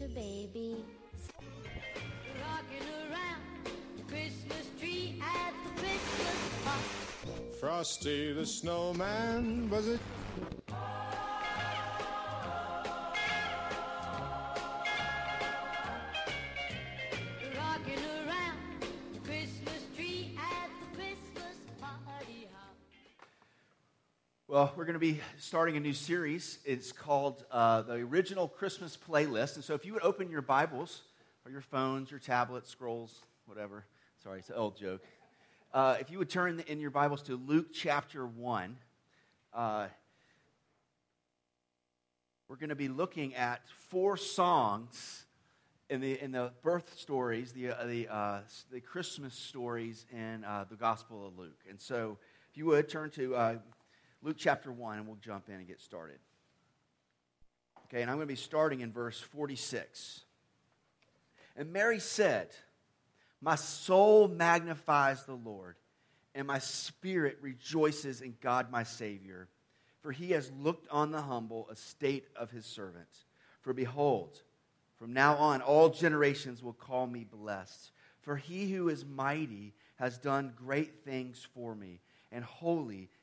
Santa baby. Rocking around the Christmas tree at the Christmas park. Frosty the snowman, was it? Well, we're going to be starting a new series. It's called uh, the Original Christmas Playlist. And so if you would open your Bibles or your phones, your tablets, scrolls, whatever. Sorry, it's an old joke. Uh, if you would turn in your Bibles to Luke chapter 1, uh, we're going to be looking at four songs in the, in the birth stories, the, uh, the, uh, the Christmas stories in uh, the Gospel of Luke. And so if you would turn to Luke chapter 1, and we'll jump in and get started. Okay, and I'm going to be starting in verse 46. And Mary said, My soul magnifies the Lord, and my spirit rejoices in God my Savior, for he has looked on the humble estate of his servant. For behold, from now on all generations will call me blessed. For he who is mighty has done great things for me, and holy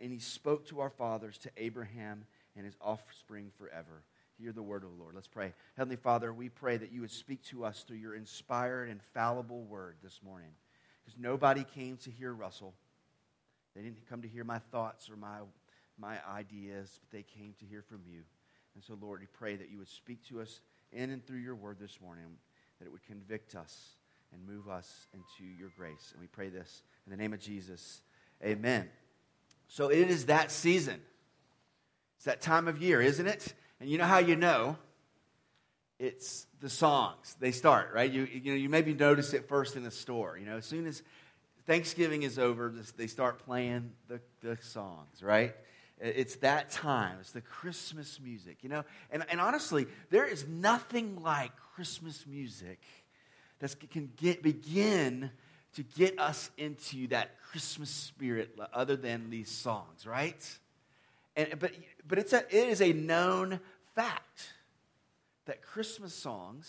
and he spoke to our fathers, to Abraham and his offspring forever. Hear the word of the Lord. Let's pray. Heavenly Father, we pray that you would speak to us through your inspired and fallible word this morning. Because nobody came to hear Russell. They didn't come to hear my thoughts or my, my ideas, but they came to hear from you. And so, Lord, we pray that you would speak to us in and through your word this morning, that it would convict us and move us into your grace. And we pray this in the name of Jesus. Amen. So it is that season. It's that time of year, isn't it? And you know how you know? It's the songs. They start, right? You, you know, you maybe notice it first in the store. You know, as soon as Thanksgiving is over, they start playing the, the songs, right? It's that time. It's the Christmas music, you know? And, and honestly, there is nothing like Christmas music that can get, begin to get us into that Christmas spirit other than these songs, right? And, but but it's a, it is a known fact that Christmas songs,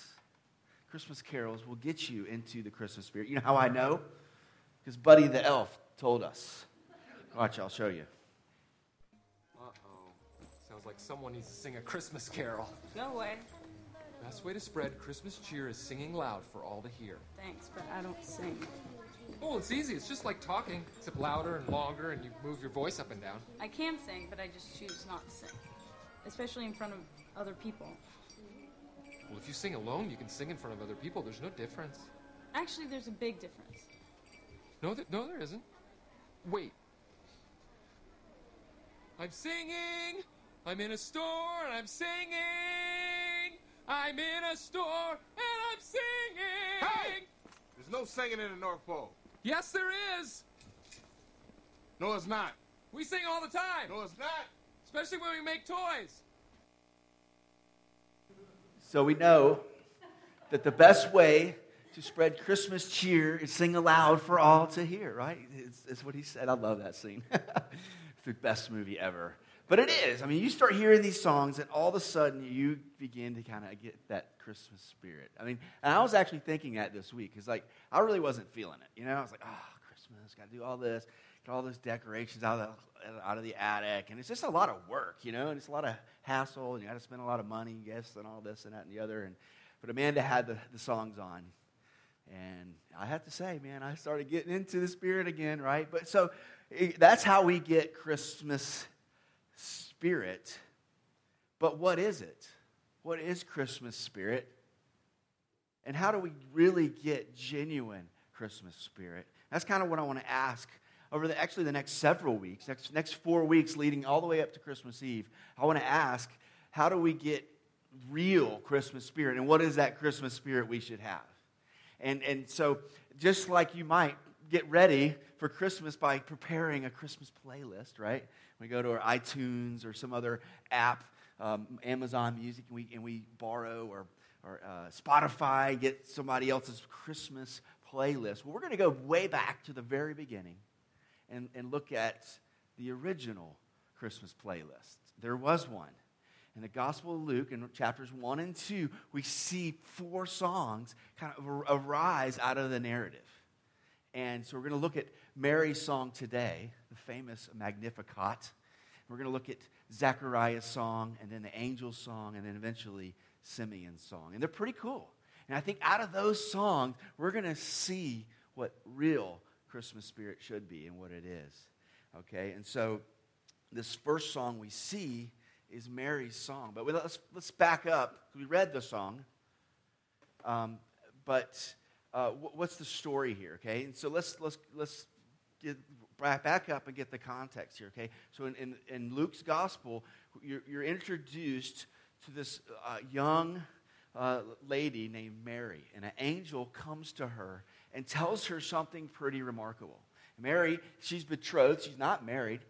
Christmas carols, will get you into the Christmas spirit. You know how I know? Because Buddy the Elf told us. Watch, I'll show you. Uh-oh. Sounds like someone needs to sing a Christmas carol. No way. Best way to spread Christmas cheer is singing loud for all to hear. Thanks, but I don't sing. Oh, it's easy. It's just like talking, except louder and longer, and you move your voice up and down. I can sing, but I just choose not to sing. Especially in front of other people. Well, if you sing alone, you can sing in front of other people. There's no difference. Actually, there's a big difference. No, th- no, there isn't. Wait. I'm singing. I'm in a store and I'm singing. I'm in a store and I'm singing. Hey! There's no singing in the North Pole. Yes, there is. No, it's not. We sing all the time, No, it's not. especially when we make toys. So we know that the best way to spread Christmas cheer is sing aloud for all to hear, right? It's, it's what he said. I love that scene. it's the best movie ever. But it is. I mean, you start hearing these songs, and all of a sudden you begin to kind of get that Christmas spirit. I mean, and I was actually thinking that this week because, like, I really wasn't feeling it. You know, I was like, oh, Christmas, got to do all this, get all those decorations out of the, out of the attic, and it's just a lot of work, you know, and it's a lot of hassle, and you got to spend a lot of money, gifts, and all this and that and the other. And but Amanda had the, the songs on, and I have to say, man, I started getting into the spirit again, right? But so eh, that's how we get Christmas spirit. But what is it? What is Christmas spirit? And how do we really get genuine Christmas spirit? That's kind of what I want to ask over the actually the next several weeks, next next four weeks leading all the way up to Christmas Eve. I want to ask, how do we get real Christmas spirit. And what is that Christmas spirit we should have? And, and so, just like you might get ready for Christmas by preparing a Christmas playlist, right? We go to our iTunes or some other app, um, Amazon Music, and we, and we borrow or, or uh, Spotify, get somebody else's Christmas playlist. Well, we're going to go way back to the very beginning and, and look at the original Christmas playlist. There was one. In the Gospel of Luke, in chapters 1 and 2, we see four songs kind of arise out of the narrative. And so we're going to look at Mary's song today, the famous Magnificat. We're going to look at Zechariah's song, and then the angel's song, and then eventually Simeon's song. And they're pretty cool. And I think out of those songs, we're going to see what real Christmas spirit should be and what it is. Okay? And so this first song we see is Mary's song. But let's, let's back up. We read the song. Um, but uh, what's the story here, okay? And so let's, let's, let's get back up and get the context here, okay? So in, in, in Luke's gospel, you're, you're, introduced to this uh, young uh, lady named Mary, and an angel comes to her and tells her something pretty remarkable. Mary, she's betrothed, she's not married,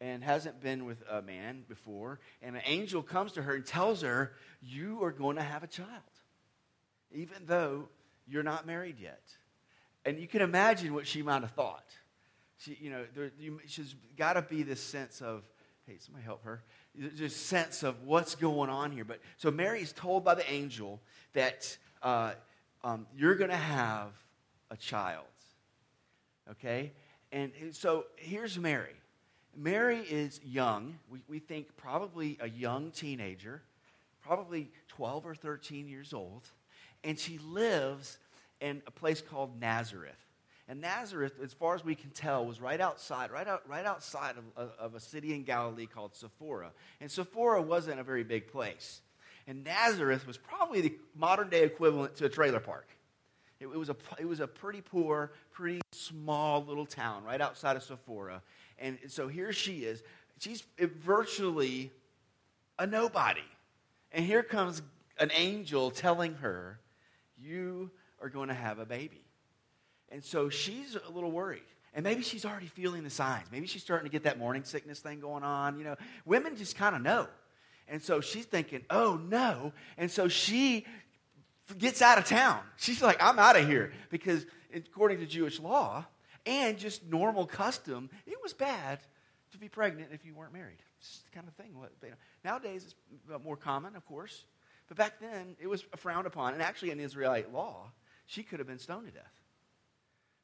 and hasn't been with a man before, and an angel comes to her and tells her, You are going to have a child, even though you're not married yet. And you can imagine what she might have thought. She, you know, there, you, she's got to be this sense of, hey, somebody help her. This sense of what's going on here. But so Mary is told by the angel that uh, um, you're going to have a child. Okay? And so here's Mary. Mary is young. We, we think probably a young teenager, probably 12 or 13 years old. And she lives in a place called Nazareth. And Nazareth, as far as we can tell, was right outside, right, out, right outside of, of a city in Galilee called Sephora. And Sephora wasn't a very big place. And Nazareth was probably the modern day equivalent to a trailer park. It, it, was a, it was a pretty poor, pretty small little town right outside of Sephora. And so here she is. She's virtually a nobody. And here comes an angel telling her, You are going to have a baby. And so she's a little worried. And maybe she's already feeling the signs. Maybe she's starting to get that morning sickness thing going on. You know, women just kind of know. And so she's thinking, oh no. And so she gets out of town. She's like, I'm out of here. Because according to Jewish law, and just normal custom, it was bad to be pregnant if you weren't married. It's the kind of thing. Nowadays, it's more common, of course. But back then, it was frowned upon. And actually, in Israelite law, she could have been stoned to death.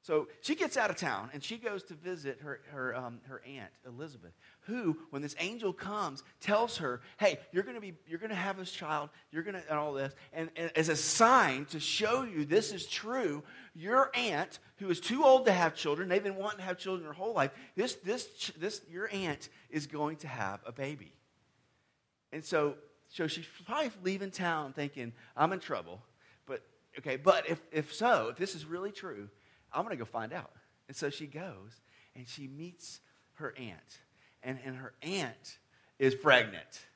So she gets out of town and she goes to visit her, her, um, her aunt, Elizabeth, who, when this angel comes, tells her, hey, you're going to be, you're going to have this child, you're going to, and all this. And, and as a sign to show you this is true, your aunt, who is too old to have children, they've been wanting to have children their whole life, this, this, this, your aunt is going to have a baby. And so, so she's probably leaving town thinking, I'm in trouble. But, okay, but if, if so, if this is really true, I'm going to go find out. And so she goes and she meets her aunt. And, and her aunt is pregnant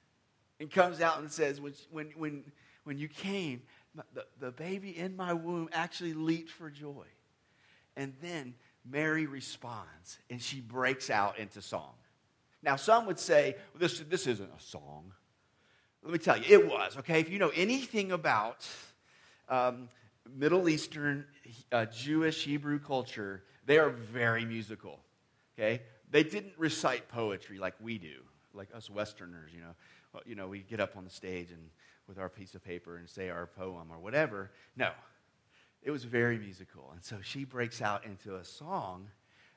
and comes out and says, When, when, when, when you came, the, the baby in my womb actually leaped for joy. And then Mary responds and she breaks out into song. Now, some would say, well, this, this isn't a song. Let me tell you, it was, okay? If you know anything about um, Middle Eastern uh, Jewish Hebrew culture, they are very musical. Okay? They didn't recite poetry like we do, like us Westerners, you know. Well, you know, we get up on the stage and with our piece of paper and say our poem or whatever. No. It was very musical. And so she breaks out into a song,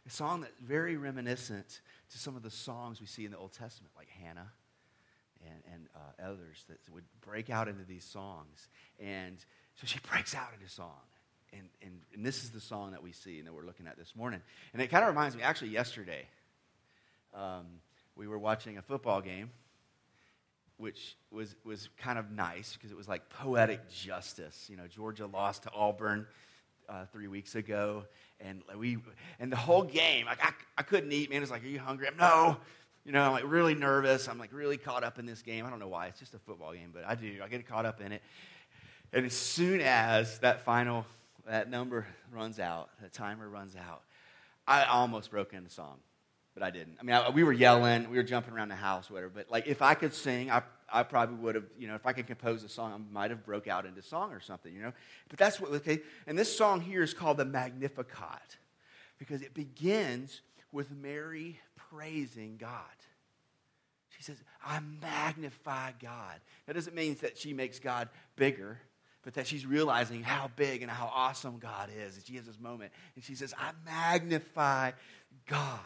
a song that's very reminiscent to some of the songs we see in the Old Testament, like Hannah and, and uh, others that would break out into these songs. And so she breaks out into song. And, and, and this is the song that we see and that we're looking at this morning. And it kind of reminds me, actually, yesterday, um, we were watching a football game, which was, was kind of nice because it was like poetic justice. You know, Georgia lost to Auburn uh, three weeks ago. And, we, and the whole game, like, I, I couldn't eat. Man, it's like, Are you hungry? I'm, no. You know, I'm like really nervous. I'm like really caught up in this game. I don't know why. It's just a football game, but I do. I get caught up in it. And as soon as that final, that number runs out, the timer runs out, I almost broke into song, but I didn't. I mean, I, we were yelling, we were jumping around the house, whatever. But like, if I could sing, I, I probably would have, you know, if I could compose a song, I might have broke out into song or something, you know. But that's what, okay. And this song here is called the Magnificat because it begins with Mary praising God. She says, I magnify God. That doesn't mean that she makes God bigger, but that she's realizing how big and how awesome God is. And she has this moment. And she says, I magnify God.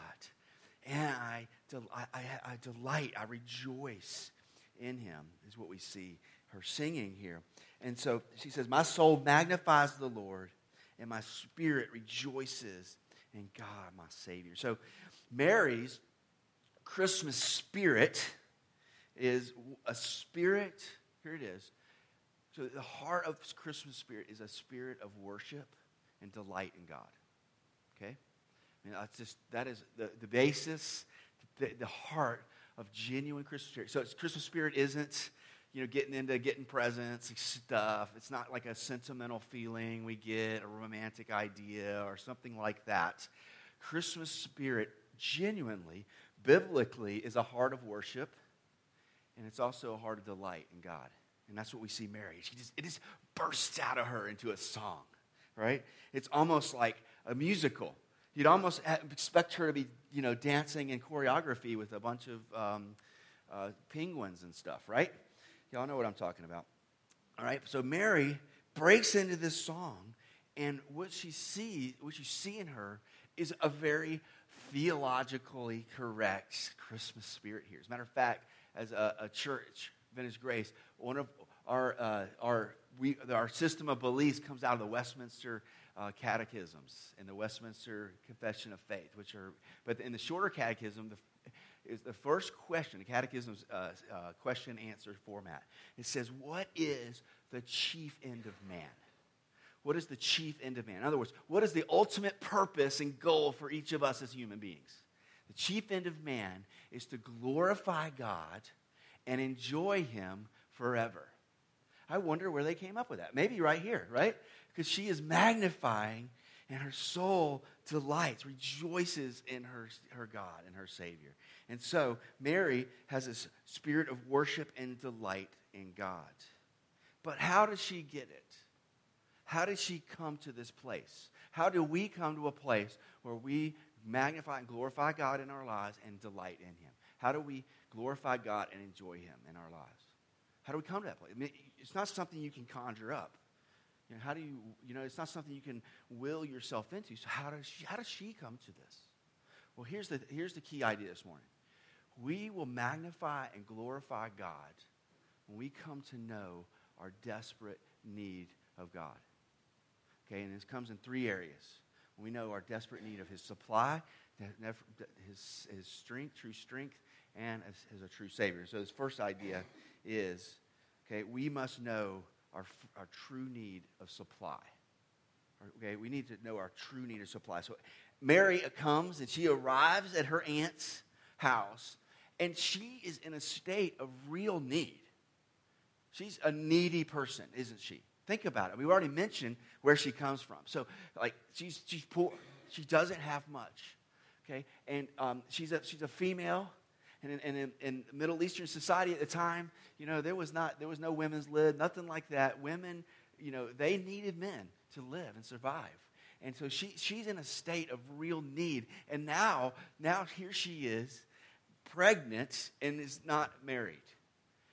And I, del- I, I, I delight, I rejoice in him, is what we see her singing here. And so she says, My soul magnifies the Lord, and my spirit rejoices in God, my Savior. So Mary's Christmas spirit is a spirit, here it is. So the heart of Christmas spirit is a spirit of worship and delight in God. Okay? I mean, that's just, that is the, the basis, the, the heart of genuine Christmas spirit. So Christmas spirit isn't, you know, getting into getting presents and stuff. It's not like a sentimental feeling we get, a romantic idea, or something like that. Christmas spirit genuinely, biblically, is a heart of worship, and it's also a heart of delight in God. And that's what we see Mary. She just, it just bursts out of her into a song, right? It's almost like a musical. You'd almost expect her to be, you know, dancing in choreography with a bunch of um, uh, penguins and stuff, right? Y'all know what I'm talking about. All right, so Mary breaks into this song, and what she sees, what you see in her, is a very theologically correct Christmas spirit here. As a matter of fact, as a, a church, Venice Grace, one of our uh, our we our system of beliefs comes out of the Westminster uh, catechisms and the Westminster Confession of Faith, which are but in the shorter catechism, the is the first question, the catechism's uh, uh, question answer format. It says, What is the chief end of man? What is the chief end of man? In other words, what is the ultimate purpose and goal for each of us as human beings? The chief end of man is to glorify God and enjoy Him forever. I wonder where they came up with that. Maybe right here, right? Because she is magnifying and her soul delights, rejoices in her, her God and her Savior. And so Mary has this spirit of worship and delight in God. But how does she get it? How did she come to this place? How do we come to a place where we magnify and glorify God in our lives and delight in Him? How do we glorify God and enjoy Him in our lives? How do we come to that place? I mean, it's not something you can conjure up. You know, how do you, you know, it's not something you can will yourself into. So how does she, how does she come to this? Well, here's the, here's the key idea this morning. We will magnify and glorify God when we come to know our desperate need of God. Okay, and this comes in three areas. We know our desperate need of His supply, His, his strength, true strength, and as, as a true Savior. So, this first idea is okay, we must know our, our true need of supply. Okay, we need to know our true need of supply. So, Mary comes and she arrives at her aunt's house, and she is in a state of real need. She's a needy person, isn't she? Think about it. We've already mentioned where she comes from. So, like, she's, she's poor. She doesn't have much. Okay? And um, she's, a, she's a female. And in, in, in Middle Eastern society at the time, you know, there was, not, there was no women's lib, nothing like that. Women, you know, they needed men to live and survive. And so she, she's in a state of real need. And now, now here she is, pregnant and is not married.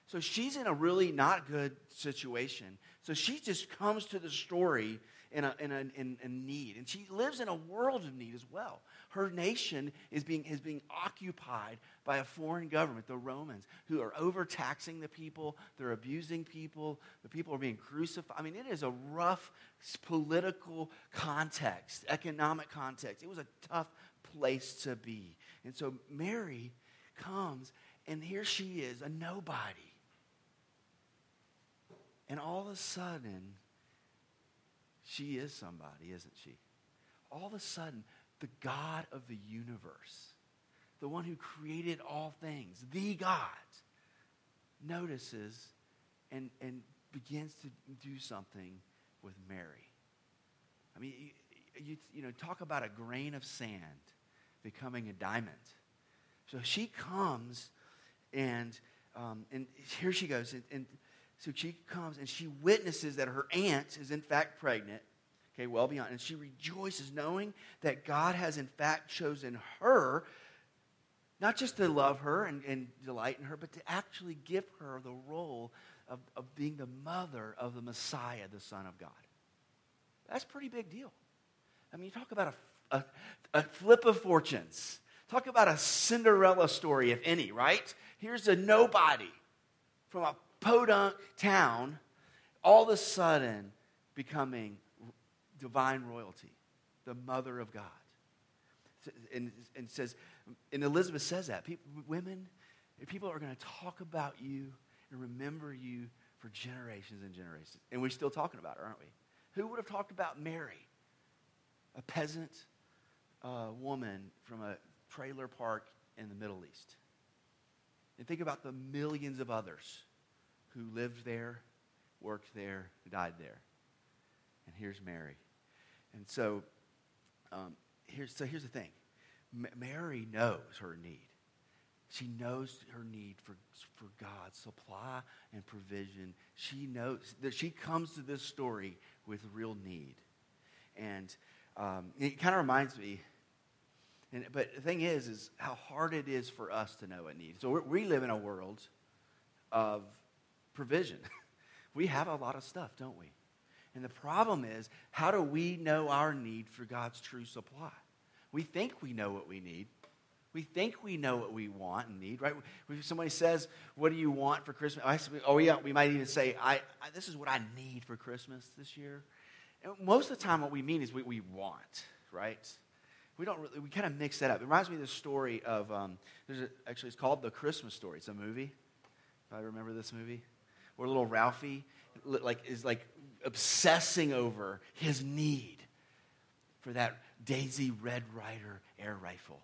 So she's in a really not good situation. So she just comes to the story in a, in, a, in, in need. And she lives in a world of need as well. Her nation is being, is being occupied by a foreign government, the Romans, who are overtaxing the people. They're abusing people. The people are being crucified. I mean, it is a rough political context, economic context. It was a tough place to be. And so Mary comes, and here she is, a nobody. And all of a sudden, she is somebody, isn't she? All of a sudden, the God of the universe, the one who created all things, the God, notices and, and begins to do something with Mary. I mean, you, you, you know, talk about a grain of sand becoming a diamond. So she comes and, um, and here she goes. And, and so she comes and she witnesses that her aunt is in fact pregnant. Okay, well beyond. And she rejoices knowing that God has in fact chosen her not just to love her and, and delight in her, but to actually give her the role of, of being the mother of the Messiah, the Son of God. That's pretty big deal. I mean, you talk about a, a, a flip of fortunes. Talk about a Cinderella story, if any, right? Here's a nobody from a podunk town, all of a sudden becoming divine royalty, the mother of God. And, and says, and Elizabeth says that. People, women, people are going to talk about you and remember you for generations and generations. And we're still talking about her, aren't we? Who would have talked about Mary, a peasant uh, woman from a trailer park in the Middle East? And think about the millions of others who lived there, worked there, died there. And here's Mary. And so, um, here's, so here's the thing M- Mary knows her need. She knows her need for, for God's supply and provision. She knows that she comes to this story with real need. And um, it kind of reminds me, and, but the thing is, is how hard it is for us to know a need. So we live in a world of provision. we have a lot of stuff, don't we? And the problem is, how do we know our need for God's true supply? We think we know what we need. We think we know what we want and need, right? If somebody says, What do you want for Christmas? Oh, yeah, we might even say, I, I, This is what I need for Christmas this year. And most of the time, what we mean is what we want, right? We don't really, we kind of mix that up. It reminds me of the story of, um, there's a, actually, it's called The Christmas Story. It's a movie. If I remember this movie, where little Ralphie like, is like obsessing over his need for that Daisy Red Ryder air rifle.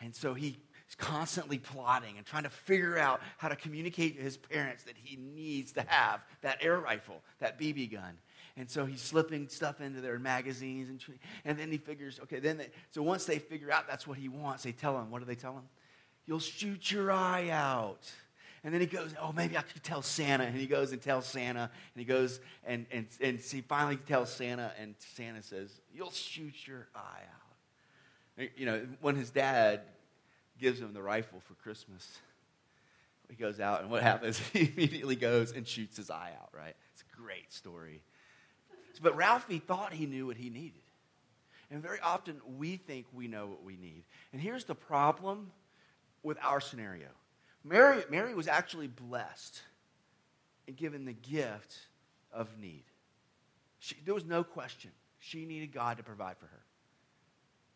And so he's constantly plotting and trying to figure out how to communicate to his parents that he needs to have that air rifle, that BB gun. And so he's slipping stuff into their magazines. And, and then he figures, okay, then they, so once they figure out that's what he wants, they tell him, what do they tell him? You'll shoot your eye out. And then he goes, oh, maybe I could tell Santa. And he goes and tells Santa. And he goes and, and, and he finally tells Santa. And Santa says, you'll shoot your eye out. You know, when his dad gives him the rifle for Christmas, he goes out. And what happens? He immediately goes and shoots his eye out, right? It's a great story. But Ralphie thought he knew what he needed. And very often we think we know what we need. And here's the problem with our scenario Mary, Mary was actually blessed and given the gift of need. She, there was no question. She needed God to provide for her.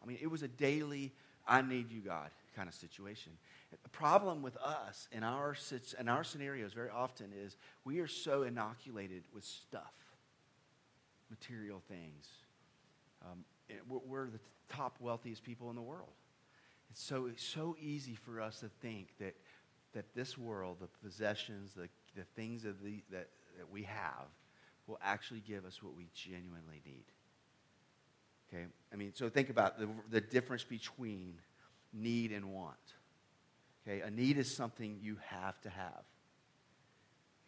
I mean, it was a daily, I need you, God kind of situation. The problem with us in our, in our scenarios very often is we are so inoculated with stuff, material things. Um, we're, the top wealthiest people in the world. It's so, it's so easy for us to think that that this world, the possessions, the, the things of the, that, that we have, will actually give us what we genuinely need. Okay? I mean, so think about the, the difference between need and want. Okay? A need is something you have to have.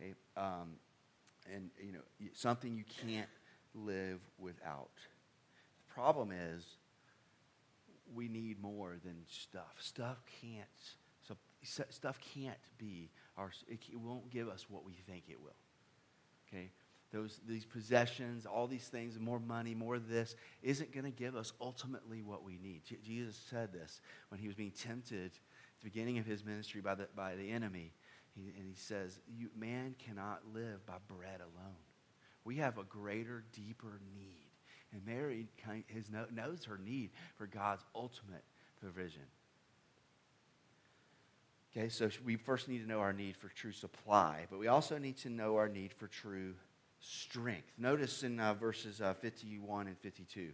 Okay? Um, and, you know, something you can't live without. The problem is we need more than stuff. Stuff can't stuff can't be our, it won't give us what we think it will. Okay? Those, these possessions, all these things, more money, more this, isn't going to give us ultimately what we need. J- Jesus said this when he was being tempted at the beginning of his ministry by the, by the enemy. He, and he says, Man cannot live by bread alone. We have a greater, deeper need. And Mary knows her need for God's ultimate provision. Okay, so we first need to know our need for true supply, but we also need to know our need for true strength. Notice in uh, verses uh, 51 and 52.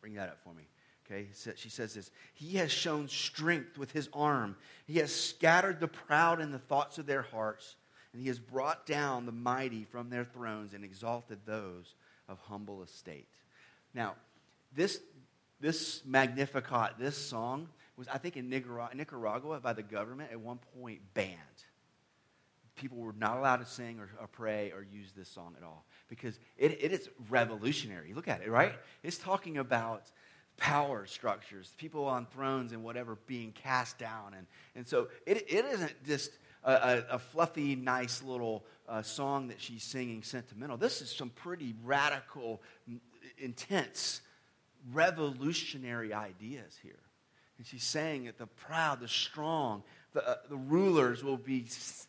Bring that up for me. Okay, he she says this He has shown strength with his arm. He has scattered the proud in the thoughts of their hearts, and he has brought down the mighty from their thrones and exalted those of humble estate. Now, this, this Magnificat, this song, was, I think, in Nicaragua, by the government at one point banned. People were not allowed to sing or, or pray or use this song at all because it, it is revolutionary. Look at it, right? It's talking about power structures, people on thrones and whatever being cast down. And, and so it, it isn't just a, a, a fluffy, nice little uh, song that she's singing sentimental. This is some pretty radical, intense, revolutionary ideas here. And she's saying that the proud, the strong, the, uh, the rulers will be,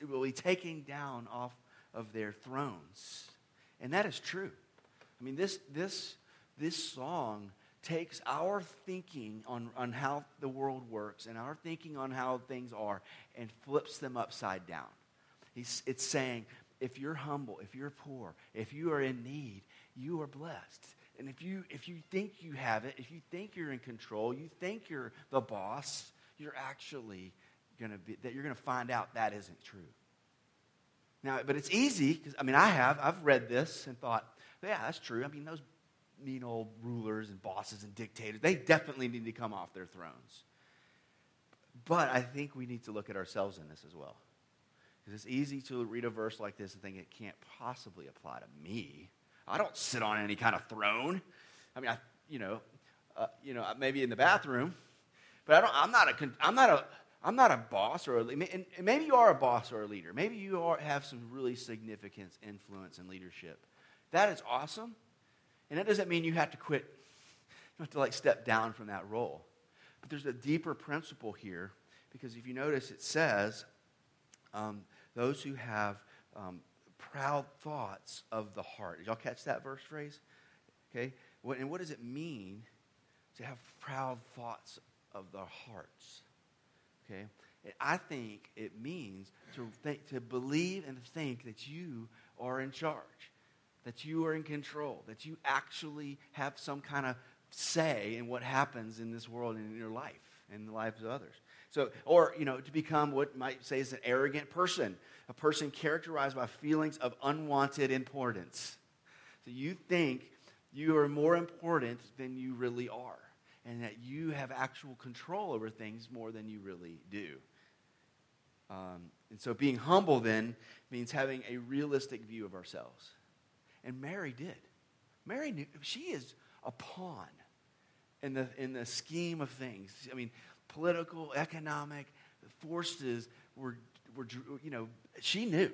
will be taken down off of their thrones. And that is true. I mean, this, this, this song takes our thinking on, on how the world works and our thinking on how things are and flips them upside down. He's, it's saying, if you're humble, if you're poor, if you are in need, you are blessed. And if you, if you think you have it, if you think you're in control, you think you're the boss, you're actually going to be, that you're going to find out that isn't true. Now, but it's easy, because, I mean, I have. I've read this and thought, yeah, that's true. I mean, those mean old rulers and bosses and dictators, they definitely need to come off their thrones. But I think we need to look at ourselves in this as well. Because it's easy to read a verse like this and think it can't possibly apply to me. I don't sit on any kind of throne. I mean, I, you know, uh, you know, maybe in the bathroom, but I don't, I'm not a, I'm not a, I'm not a boss or a, and maybe you are a boss or a leader. Maybe you are, have some really significant influence and leadership. That is awesome. And that doesn't mean you have to quit. You have to like step down from that role. But there's a deeper principle here because if you notice, it says um, those who have um, proud thoughts of the heart. Did y'all catch that verse phrase? Okay. What, and what does it mean to have proud thoughts of the hearts? Okay. And I think it means to think, to believe and think that you are in charge that you are in control, that you actually have some kind of say in what happens in this world and in your life and the lives of others. So, or, you know, to become what might say is an arrogant person, a person characterized by feelings of unwanted importance. So you think you are more important than you really are, and that you have actual control over things more than you really do. Um, and so being humble then means having a realistic view of ourselves. And Mary did. Mary knew she is a pawn in the, in the scheme of things. I mean, political, economic forces were, were, you know, she knew.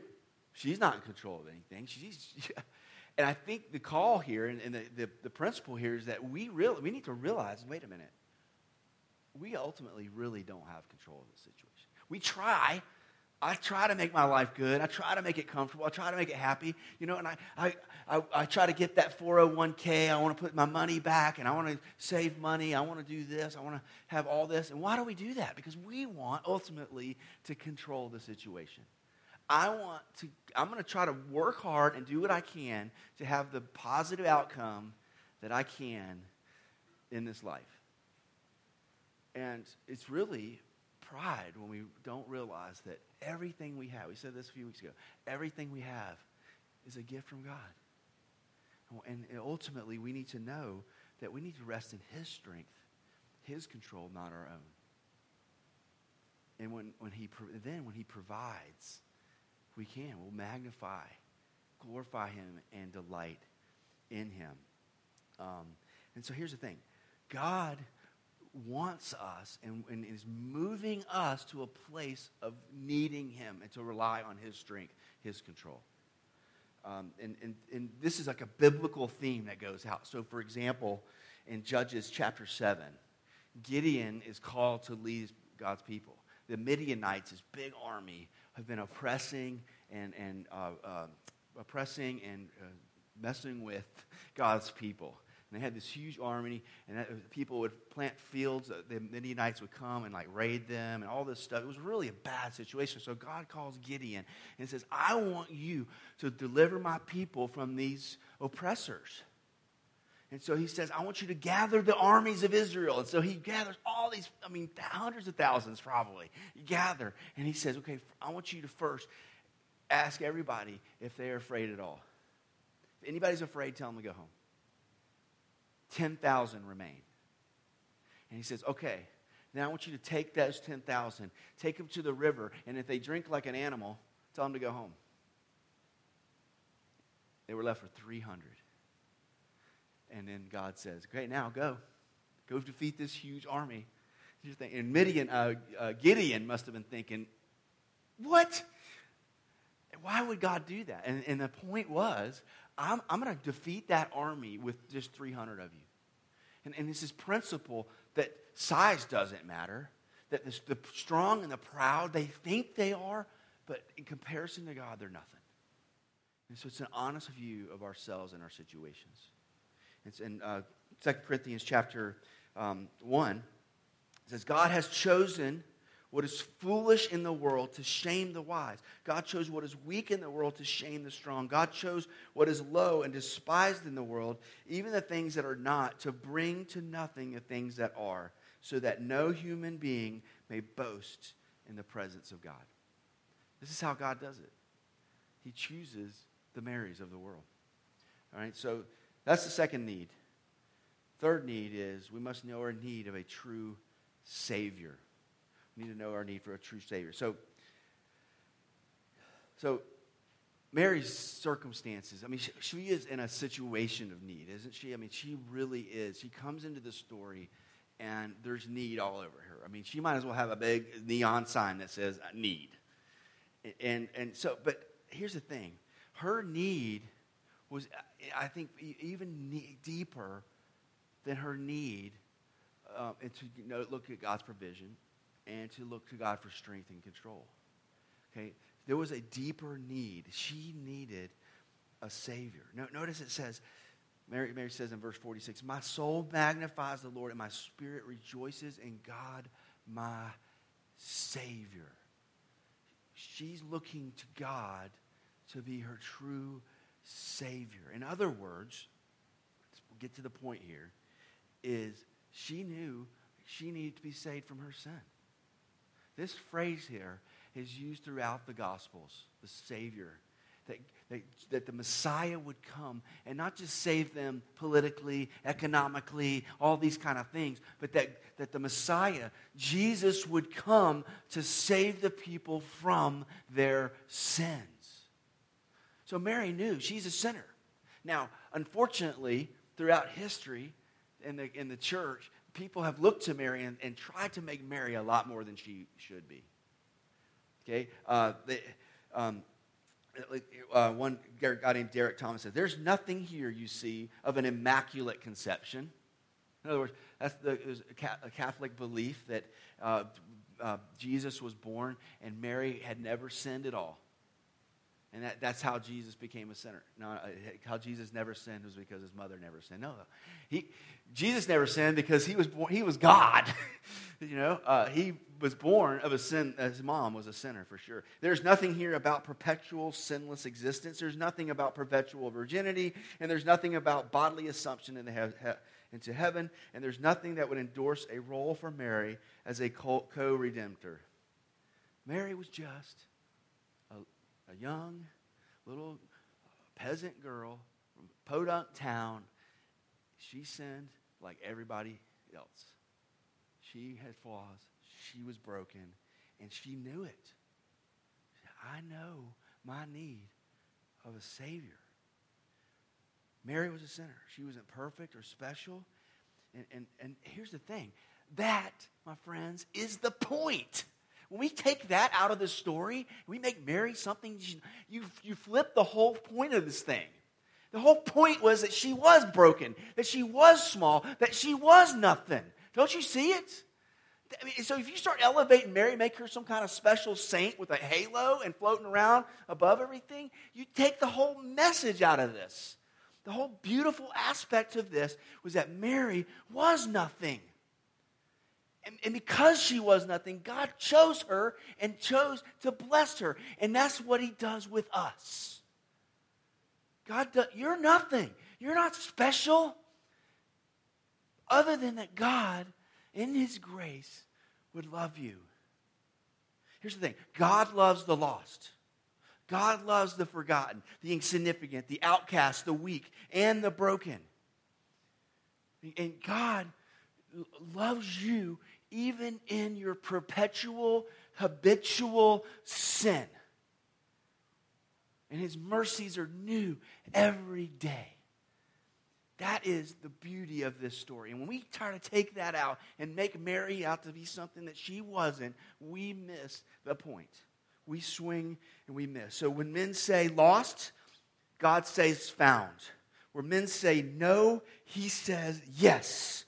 She's not in control of anything. She's, and I think the call here and, and the, the, the principle here is that we, really, we need to realize wait a minute, we ultimately really don't have control of the situation. We try, I try to make my life good. I try to make it comfortable. I try to make it happy. You know, and I, I, I, I try to get that 401k. I want to put my money back and I want to save money. I want to do this. I want to have all this. And why do we do that? Because we want ultimately to control the situation. I want to, I'm going to try to work hard and do what I can to have the positive outcome that I can in this life. And it's really pride when we don't realize that everything we have, we said this a few weeks ago, everything we have is a gift from God. And ultimately, we need to know that we need to rest in His strength, His control, not our own. And when, when he, then when He provides, we can. We'll magnify, glorify Him, and delight in Him. Um, and so here's the thing God wants us and, and, is moving us to a place of needing Him and to rely on His strength, His control. Um, and, and, and this is like a biblical theme that goes out. So, for example, in Judges chapter 7, Gideon is called to lead God's people. The Midianites, this big army, have been oppressing and, and uh, uh, oppressing and uh, messing with God's people. And they had this huge army, and people would plant fields. Uh, the Midianites would come and like raid them, and all this stuff. It was really a bad situation. So God calls Gideon and says, "I want you to deliver my people from these oppressors." And so he says, I want you to gather the armies of Israel. And so he gathers all these, I mean, hundreds of thousands probably. You gather. And he says, okay, I want you to first ask everybody if they're afraid at all. If anybody's afraid, tell them to go home. 10,000 remain. And he says, okay, now I want you to take those 10,000, take them to the river, and if they drink like an animal, tell them to go home. They were left with 300. And then God says, Great, now go. Go defeat this huge army. And Midian, uh, uh, Gideon must have been thinking, what? Why would God do that? And, and the point was, I'm, I'm going to defeat that army with just 300 of you. And, and this principle that size doesn't matter, that this, the strong and the proud, they think they are, but in comparison to God, they're nothing. And so it's an honest view of ourselves and our situations. It's in uh, 2 Corinthians chapter um, 1. It says, God has chosen what is foolish in the world to shame the wise. God chose what is weak in the world to shame the strong. God chose what is low and despised in the world, even the things that are not, to bring to nothing the things that are, so that no human being may boast in the presence of God. This is how God does it. He chooses the Marys of the world. All right, so that's the second need. Third need is we must know our need of a true Savior. Need to know our need for a true Savior. So, so Mary's circumstances, I mean, she, she is in a situation of need, isn't she? I mean, she really is. She comes into the story and there's need all over her. I mean, she might as well have a big neon sign that says need. And, and so, but here's the thing her need was, I think, even deeper than her need um, and to you know, look at God's provision and to look to God for strength and control. Okay? There was a deeper need. She needed a Savior. No, notice it says, Mary, Mary says in verse 46, My soul magnifies the Lord, and my spirit rejoices in God, my Savior. She's looking to God to be her true Savior. In other words, we'll get to the point here, is she knew she needed to be saved from her sin. This phrase here is used throughout the Gospels, the Savior. That, that, that the Messiah would come and not just save them politically, economically, all these kind of things, but that, that the Messiah, Jesus, would come to save the people from their sins. So Mary knew she's a sinner. Now, unfortunately, throughout history in the, in the church, people have looked to Mary and, and tried to make Mary a lot more than she should be. Okay? Uh, they, um, uh, one guy named Derek Thomas said, There's nothing here, you see, of an immaculate conception. In other words, that's the, a Catholic belief that uh, uh, Jesus was born and Mary had never sinned at all. And that, that's how Jesus became a sinner. No, uh, how Jesus never sinned was because his mother never sinned. No, he, Jesus never sinned because he was born, he was God. you know, uh, he was born of a sin. His mom was a sinner for sure. There's nothing here about perpetual sinless existence. There's nothing about perpetual virginity, and there's nothing about bodily assumption in he- he- into heaven, and there's nothing that would endorse a role for Mary as a co-redemptor. Mary was just a young little peasant girl from Podunk town. She sinned like everybody else. She had flaws. She was broken, and she knew it. She said, I know my need of a Savior. Mary was a sinner. She wasn't perfect or special. And, and, and here's the thing that, my friends, is the point. When we take that out of the story, we make Mary something, you, you flip the whole point of this thing. The whole point was that she was broken, that she was small, that she was nothing. Don't you see it? I mean, so if you start elevating Mary, make her some kind of special saint with a halo and floating around above everything, you take the whole message out of this. The whole beautiful aspect of this was that Mary was nothing. And, and, because she was nothing, God chose her and chose to bless her. And that's what He does with us. God, does, you're nothing. You're not special. other than that God, in His grace, would love you. Here's the thing God loves the lost. God loves the forgotten, the insignificant, the outcast, the weak, and the broken. And God loves you even in your perpetual, habitual sin. And his mercies are new every day. That is the beauty of this story. And when we try to take that out and make Mary out to be something that she wasn't, we miss the point. We swing and we miss. So when men say lost, God says found. Where men say no, he says yes.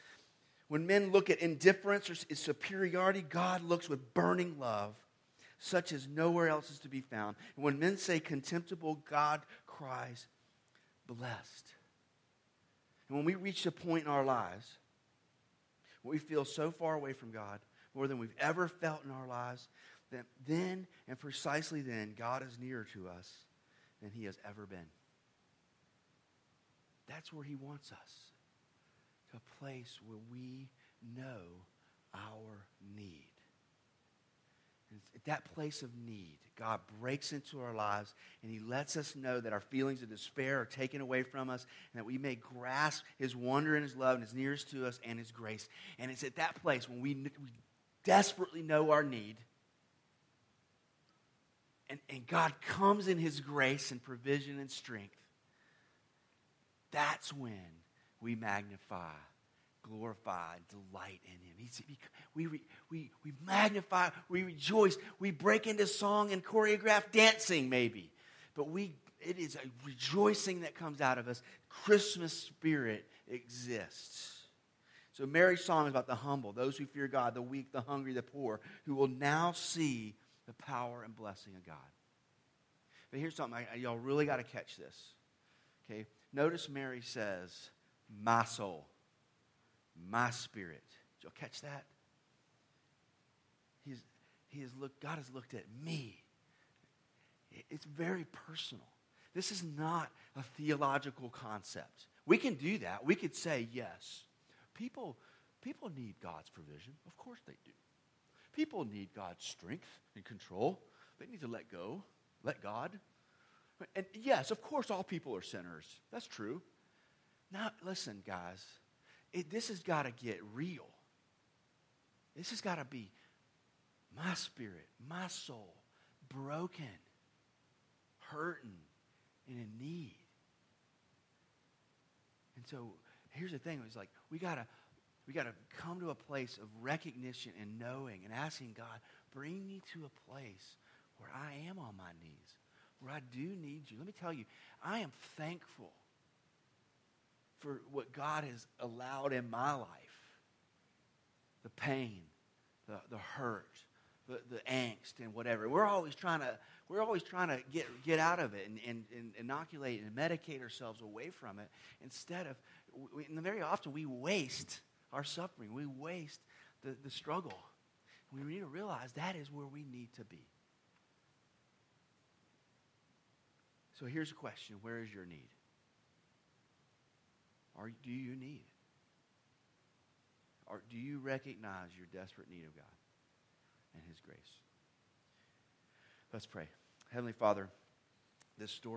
When men look at indifference or superiority, God looks with burning love, such as nowhere else is to be found. And when men say contemptible, God cries, blessed. And when we reach a point in our lives where we feel so far away from God, more than we've ever felt in our lives, that then and precisely then, God is nearer to us than he has ever been. That's where he wants us a place where we know our need. And at that place of need, God breaks into our lives and He lets us know that our feelings of despair are taken away from us and that we may grasp His wonder and His love and His nearest to us and His grace. And it's at that place when we, we desperately know our need and, and God comes in His grace and provision and strength. That's when we magnify glorify, delight in him. He's, we, we, we magnify, we rejoice, we break into song and choreograph dancing, maybe. But we, it is a rejoicing that comes out of us. Christmas spirit exists. So Mary's song is about the humble, those who fear God, the weak, the hungry, the poor, who will now see the power and blessing of God. But here's something, I, y'all really got to catch this. Okay? Notice Mary says, my soul my spirit. Did y'all catch that? He's, he has looked, God has looked at me. It's very personal. This is not a theological concept. We can do that. We could say, yes, people, people need God's provision. Of course they do. People need God's strength and control. They need to let go, let God. And yes, of course, all people are sinners. That's true. Now, listen, guys it, this has got to get real. This has got to be my spirit, my soul, broken, hurting, and in need. And so here's the thing: it's like we gotta we gotta come to a place of recognition and knowing and asking God, bring me to a place where I am on my knees, where I do need you. Let me tell you, I am thankful for what God has allowed in my life the pain, the, the hurt, the, the angst, and whatever. We're always trying to. We're always trying to get, get out of it and, and, and inoculate and medicate ourselves away from it instead of, we, and very often we waste our suffering. We waste the, the struggle. We need to realize that is where we need to be. So here's a question Where is your need? Or do you need it? Or do you recognize your desperate need of God and His grace? Let's pray. Heavenly Father, this story.